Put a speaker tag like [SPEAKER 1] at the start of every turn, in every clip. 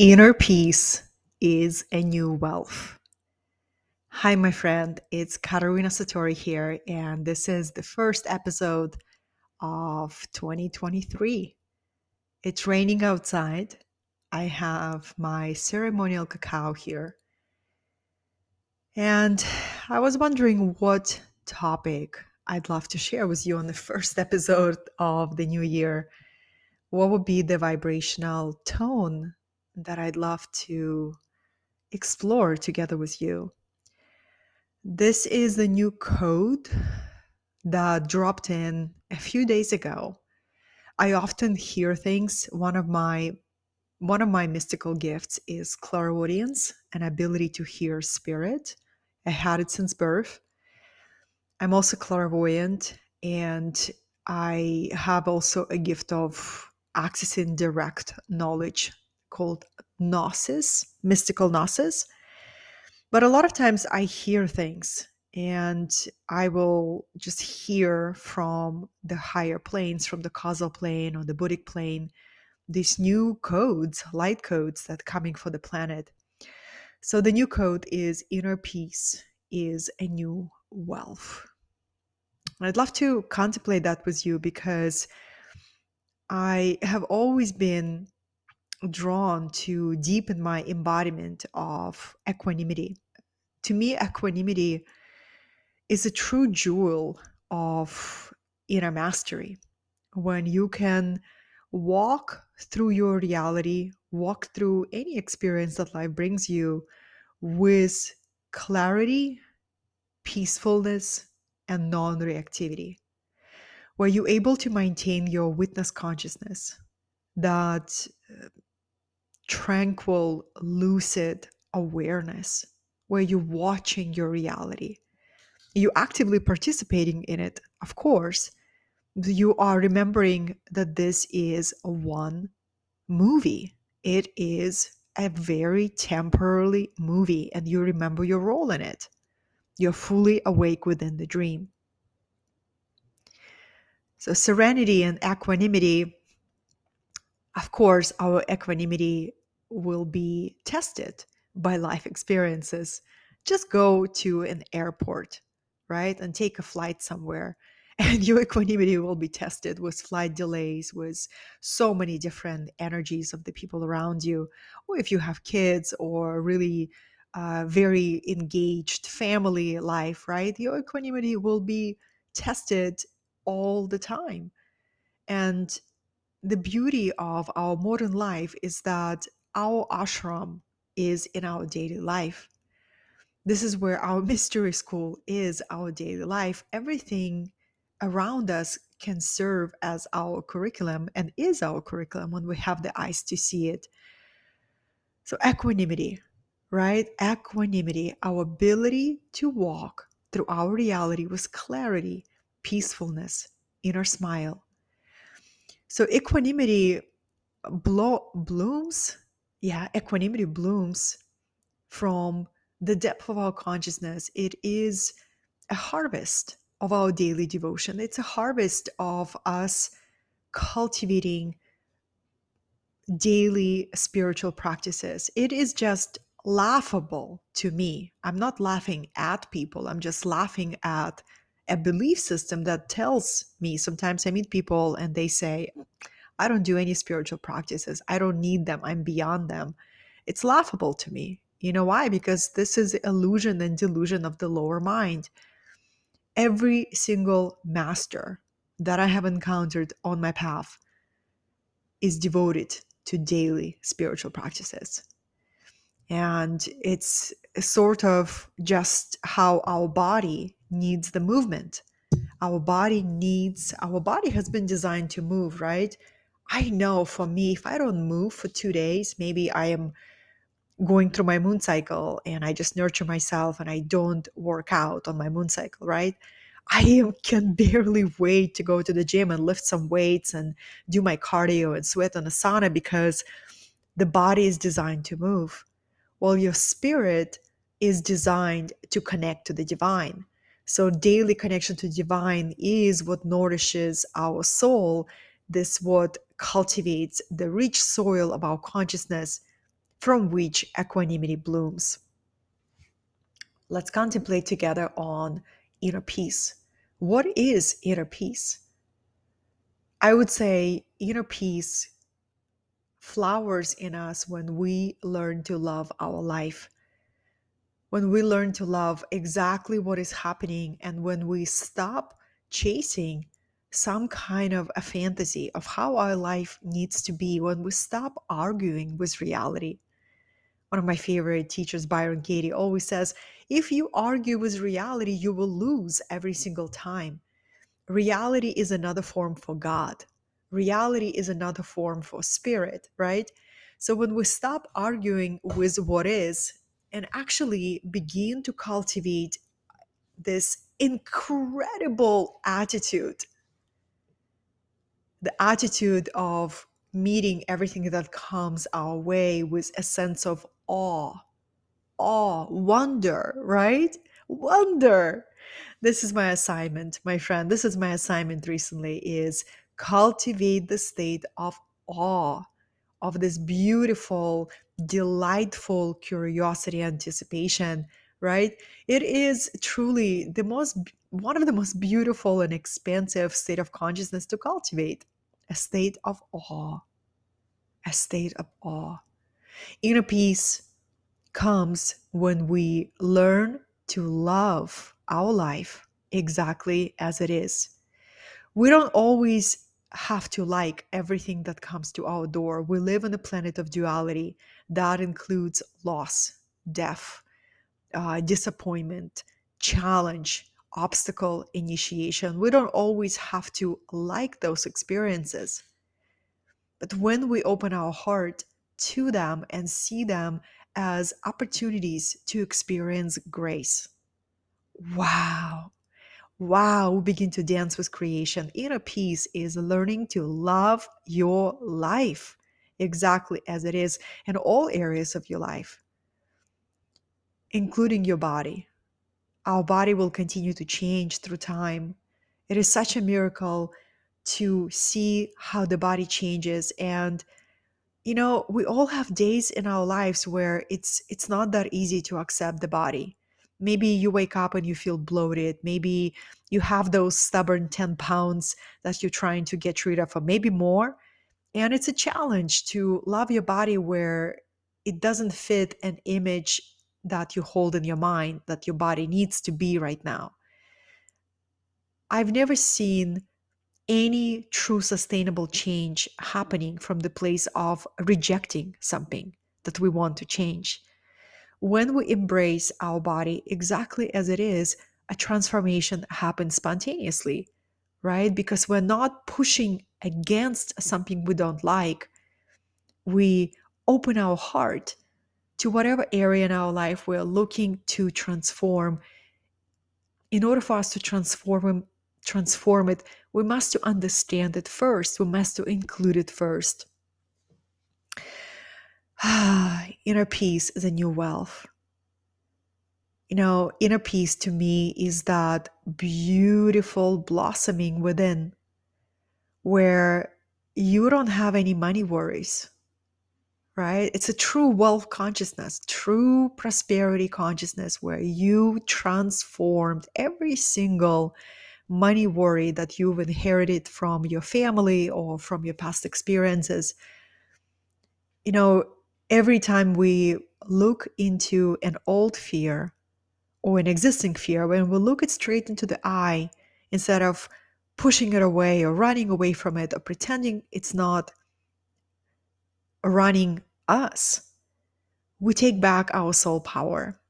[SPEAKER 1] Inner peace is a new wealth. Hi, my friend. It's Katerina Satori here, and this is the first episode of 2023. It's raining outside. I have my ceremonial cacao here. And I was wondering what topic I'd love to share with you on the first episode of the new year. What would be the vibrational tone that I'd love to explore together with you. This is the new code that dropped in a few days ago. I often hear things. One of my one of my mystical gifts is clairaudience, an ability to hear spirit. I had it since birth. I'm also clairvoyant and I have also a gift of accessing direct knowledge called gnosis, mystical gnosis. But a lot of times I hear things and I will just hear from the higher planes, from the causal plane or the Buddhic plane, these new codes, light codes that coming for the planet. So the new code is inner peace is a new wealth. I'd love to contemplate that with you because I have always been drawn to deepen my embodiment of equanimity. To me, equanimity is a true jewel of inner mastery. When you can walk through your reality, walk through any experience that life brings you with clarity, peacefulness, and non reactivity, Were you're able to maintain your witness consciousness that uh, tranquil, lucid awareness where you're watching your reality. You're actively participating in it, of course. You are remembering that this is a one movie. It is a very temporary movie, and you remember your role in it. You're fully awake within the dream. So, serenity and equanimity, of course, our equanimity will be tested by life experiences. Just go to an airport, right? And take a flight somewhere. And your equanimity will be tested with flight delays, with so many different energies of the people around you. Or if you have kids or really uh, very engaged family life, right? Your equanimity will be tested all the time. And the beauty of our modern life is that our ashram is in our daily life. This is where our mystery school is our daily life. Everything around us can serve as our curriculum and is our curriculum when we have the eyes to see it. So, equanimity, right? Equanimity, our ability to walk through our reality with clarity, peacefulness, inner smile. So, equanimity blo- blooms yeah, equanimity blooms from the depth of our consciousness. It is a harvest of our daily devotion, it's a harvest of us cultivating daily spiritual practices. It is just laughable to me. I'm not laughing at people, I'm just laughing at a belief system that tells me sometimes I meet people and they say, I don't do any spiritual practices. I don't need them. I'm beyond them. It's laughable to me. You know why? Because this is illusion and delusion of the lower mind. Every single master that I have encountered on my path is devoted to daily spiritual practices. And it's sort of just how our body needs the movement. Our body needs, our body has been designed to move, right? I know for me, if I don't move for two days, maybe I am going through my moon cycle and I just nurture myself and I don't work out on my moon cycle, right? I can barely wait to go to the gym and lift some weights and do my cardio and sweat on the sauna because the body is designed to move. While your spirit is designed to connect to the divine. So, daily connection to divine is what nourishes our soul. This what cultivates the rich soil of our consciousness from which equanimity blooms. Let's contemplate together on inner peace. What is inner peace? I would say inner peace flowers in us when we learn to love our life. When we learn to love exactly what is happening, and when we stop chasing some kind of a fantasy of how our life needs to be, when we stop arguing with reality. One of my favorite teachers, Byron Katie, always says if you argue with reality, you will lose every single time. Reality is another form for God reality is another form for spirit, right? So when we stop arguing with what is and actually begin to cultivate this incredible attitude, the attitude of meeting everything that comes our way with a sense of awe, awe, wonder, right? Wonder. This is my assignment, my friend. This is my assignment recently is cultivate the state of awe of this beautiful delightful curiosity anticipation right it is truly the most one of the most beautiful and expansive state of consciousness to cultivate a state of awe. A state of awe. Inner peace comes when we learn to love our life exactly as it is. We don't always have to like everything that comes to our door. We live on a planet of duality that includes loss, death, uh, disappointment, challenge, obstacle, initiation. We don't always have to like those experiences. But when we open our heart to them and see them as opportunities to experience grace, wow, Wow, we begin to dance with creation. Inner peace is learning to love your life exactly as it is in all areas of your life, including your body. Our body will continue to change through time. It is such a miracle to see how the body changes. And you know we all have days in our lives where it's it's not that easy to accept the body. Maybe you wake up and you feel bloated. Maybe you have those stubborn 10 pounds that you're trying to get rid of or maybe more. And it's a challenge to love your body where it doesn't fit an image that you hold in your mind that your body needs to be right now i've never seen any true sustainable change happening from the place of rejecting something that we want to change when we embrace our body exactly as it is, a transformation happens spontaneously, right? Because we're not pushing against something we don't like. We open our heart to whatever area in our life we're looking to transform. In order for us to transform transform it, we must to understand it first. We must to include it first. inner peace is a new wealth. You know, inner peace to me is that beautiful blossoming within where you don't have any money worries, right? It's a true wealth consciousness, true prosperity consciousness where you transformed every single money worry that you've inherited from your family or from your past experiences. You know, every time we look into an old fear or an existing fear, when we look it straight into the eye instead of pushing it away or running away from it or pretending it's not running us, we take back our soul power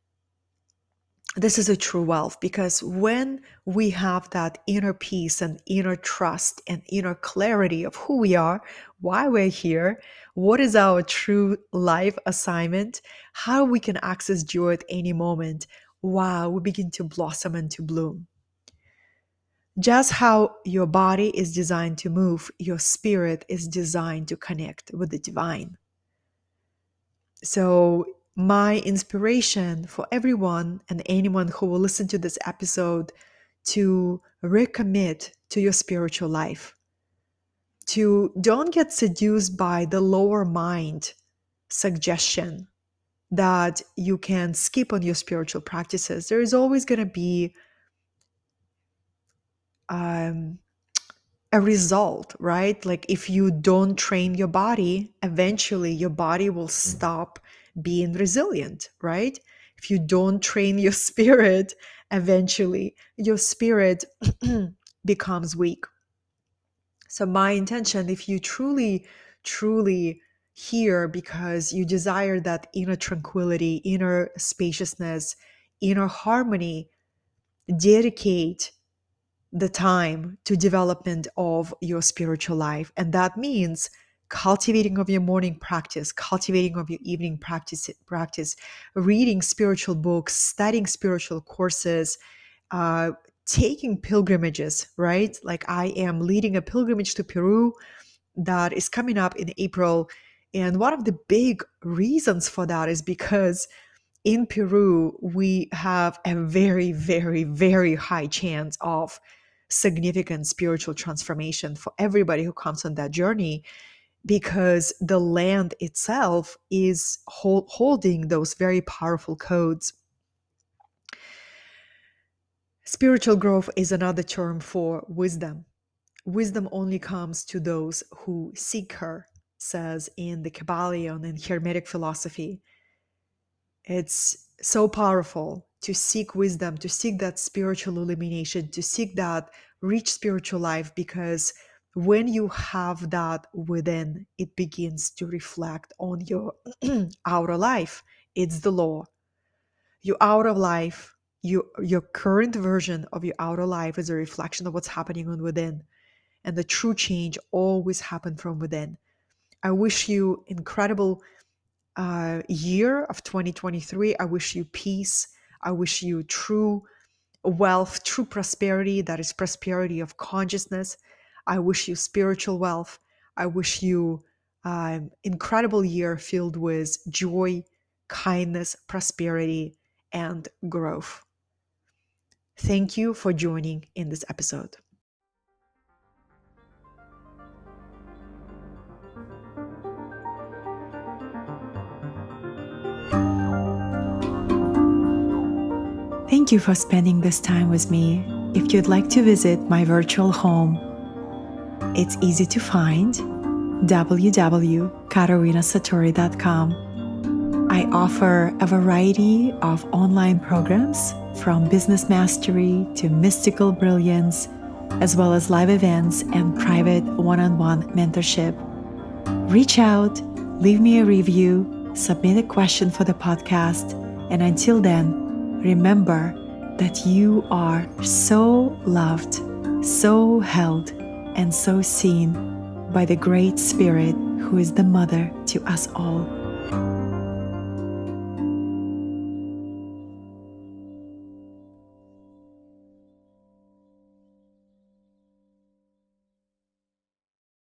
[SPEAKER 1] this is a true wealth because when we have that inner peace and inner trust and inner clarity of who we are, why we're here, what is our true life assignment, how we can access joy at any moment, wow, we begin to blossom and to bloom. Just how your body is designed to move, your spirit is designed to connect with the divine. So my inspiration for everyone and anyone who will listen to this episode to recommit to your spiritual life to don't get seduced by the lower mind suggestion that you can skip on your spiritual practices. There is always going to be um, a result, right? Like if you don't train your body, eventually your body will stop being resilient, right? If you don't train your spirit, eventually your spirit becomes weak. So, my intention, if you truly, truly here because you desire that inner tranquility, inner spaciousness, inner harmony, dedicate the time to development of your spiritual life. And that means cultivating of your morning practice cultivating of your evening practice practice reading spiritual books studying spiritual courses uh, taking pilgrimages right? Like i am leading a pilgrimage to peru that is coming up in april. And one of the big reasons for that is because in peru we have a very very very high chance of significant spiritual transformation for everybody who comes on that journey because the land itself is hold, holding those very powerful codes. Spiritual growth is another term for wisdom. Wisdom only comes to those who seek her, says in the Kybalion and Hermetic philosophy. It's so powerful to seek wisdom, to seek that spiritual illumination, to seek that rich spiritual life, because when you have that within, it begins to reflect on your outer life. It's the law. Your outer life, your, your current version of your outer life is a reflection of what's happening on within. And the true change always happens from within. I wish you incredible uh, year of 2023. I wish you peace. I wish you true wealth, true prosperity that is prosperity of consciousness. I wish you spiritual wealth. I wish you um, incredible year filled with joy, kindness, prosperity, and growth. Thank you for joining in this episode. Thank you for spending this time with me. If you'd like to visit my virtual home, it's easy to find www.katerinasatori.com. I offer a variety of online programs from business mastery to mystical brilliance, as well as live events and private one on one mentorship. Reach out, leave me a review, submit a question for the podcast, and until then, remember that you are so loved, so held, and so seen by the Great Spirit who is the mother to us all.